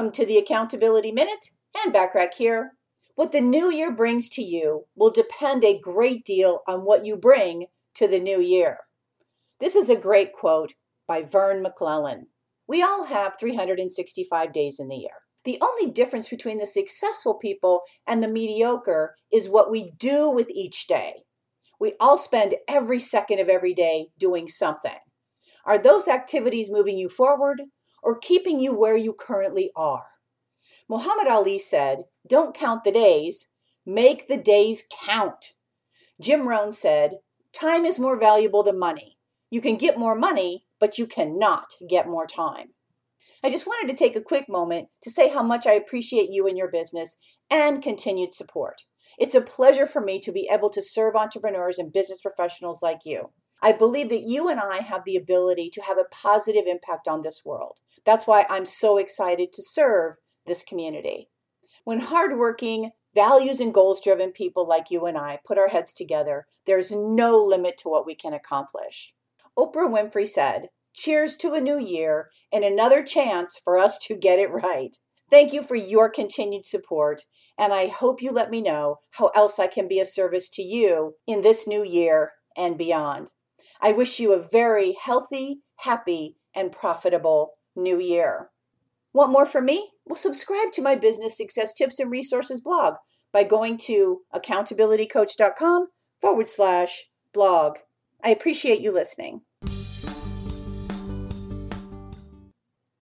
Welcome to the Accountability Minute and Backrack here. What the new year brings to you will depend a great deal on what you bring to the new year. This is a great quote by Vern McLellan. We all have 365 days in the year. The only difference between the successful people and the mediocre is what we do with each day. We all spend every second of every day doing something. Are those activities moving you forward or keeping you where you currently are. Muhammad Ali said, Don't count the days, make the days count. Jim Rohn said, Time is more valuable than money. You can get more money, but you cannot get more time. I just wanted to take a quick moment to say how much I appreciate you and your business and continued support. It's a pleasure for me to be able to serve entrepreneurs and business professionals like you. I believe that you and I have the ability to have a positive impact on this world. That's why I'm so excited to serve this community. When hardworking, values and goals driven people like you and I put our heads together, there's no limit to what we can accomplish. Oprah Winfrey said, Cheers to a new year and another chance for us to get it right. Thank you for your continued support, and I hope you let me know how else I can be of service to you in this new year and beyond. I wish you a very healthy, happy, and profitable new year. Want more from me? Well, subscribe to my business success tips and resources blog by going to accountabilitycoach.com forward slash blog. I appreciate you listening.